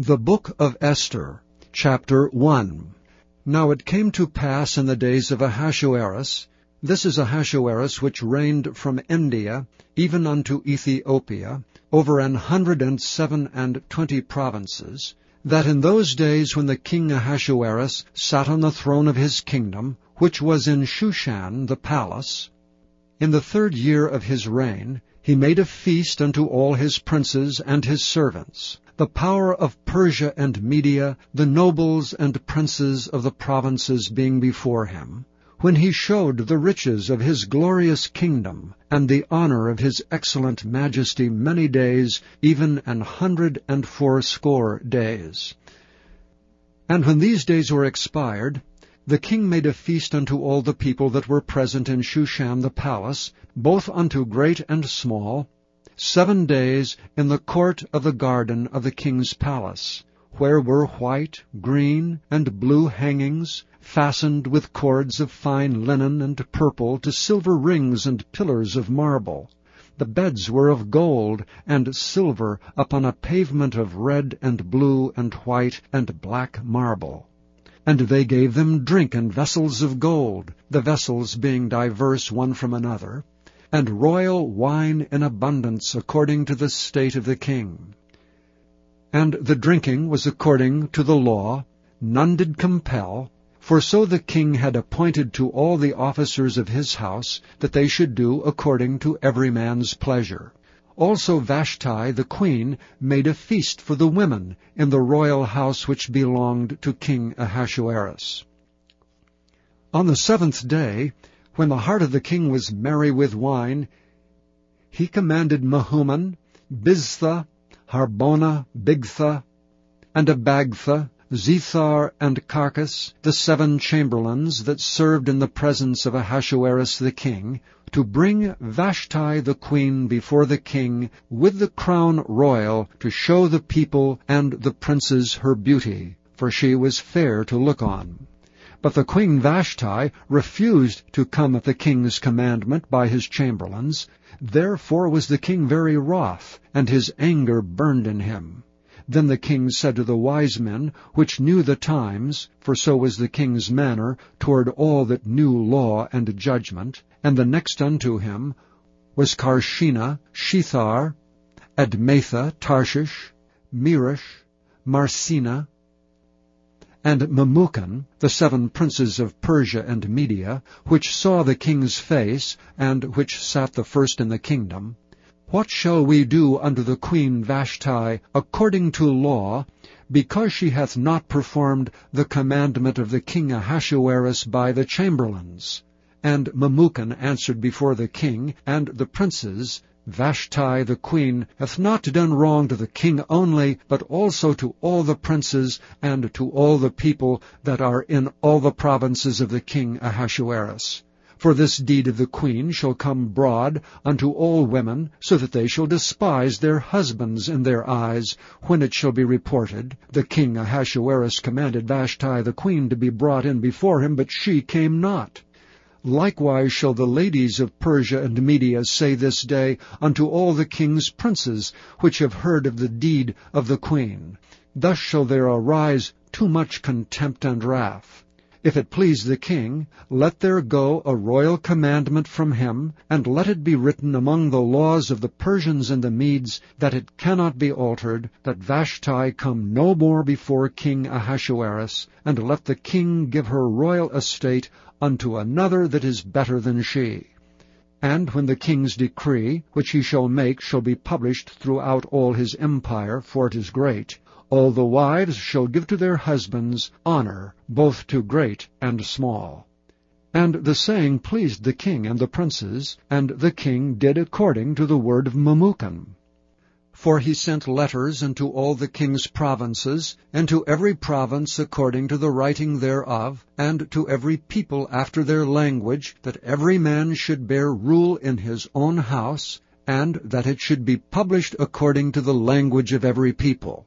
The Book of Esther, chapter 1 Now it came to pass in the days of Ahasuerus, this is Ahasuerus which reigned from India even unto Ethiopia, over an hundred and seven and twenty provinces, that in those days when the king Ahasuerus sat on the throne of his kingdom, which was in Shushan the palace, in the third year of his reign, he made a feast unto all his princes and his servants, the power of Persia and Media, the nobles and princes of the provinces being before him, when he showed the riches of his glorious kingdom, and the honor of his excellent majesty many days, even an hundred and fourscore days. And when these days were expired, the king made a feast unto all the people that were present in Shushan the palace, both unto great and small, seven days in the court of the garden of the king's palace, where were white, green, and blue hangings, fastened with cords of fine linen and purple to silver rings and pillars of marble. The beds were of gold and silver upon a pavement of red and blue and white and black marble. And they gave them drink in vessels of gold, the vessels being diverse one from another, and royal wine in abundance according to the state of the king. And the drinking was according to the law, none did compel, for so the king had appointed to all the officers of his house that they should do according to every man's pleasure. Also Vashti the queen made a feast for the women in the royal house which belonged to King Ahasuerus. On the seventh day when the heart of the king was merry with wine, he commanded Mehuman, Biztha, Harbona, Bigtha, and Abagtha, Zethar, and Carcas, the seven chamberlains that served in the presence of Ahasuerus the king, to bring Vashti the queen before the king with the crown royal to show the people and the princes her beauty, for she was fair to look on. But the queen Vashti refused to come at the king's commandment by his chamberlains. Therefore was the king very wroth, and his anger burned in him. Then the king said to the wise men, which knew the times, for so was the king's manner toward all that knew law and judgment, and the next unto him was Carshena, Shethar, Admatha, Tarshish, Meres, Marsena, and Memucan, the seven princes of Persia and Media, which saw the king's face, and which sat the first in the kingdom, What shall we do unto the queen Vashti according to law, because she hath not performed the commandment of the king Ahasuerus by the chamberlains? And Memucan answered before the king and the princes, Vashti the queen hath not done wrong to the king only, but also to all the princes and to all the people that are in all the provinces of the king Ahasuerus. For this deed of the queen shall come broad unto all women, so that they shall despise their husbands in their eyes, when it shall be reported, The king Ahasuerus commanded Vashti the queen to be brought in before him, but she came not. Likewise shall the ladies of Persia and Media say this day unto all the king's princes, which have heard of the deed of the queen. Thus shall there arise too much contempt and wrath. If it please the king, let there go a royal commandment from him, and let it be written among the laws of the Persians and the Medes, that it cannot be altered, that Vashti come no more before King Ahasuerus, and let the king give her royal estate unto another that is better than she. And when the king's decree, which he shall make, shall be published throughout all his empire, for it is great, all the wives shall give to their husbands honor, both to great and small. And the saying pleased the king and the princes, and the king did according to the word of Memucan. For he sent letters unto all the king's provinces, and to every province according to the writing thereof, and to every people after their language, that every man should bear rule in his own house, and that it should be published according to the language of every people.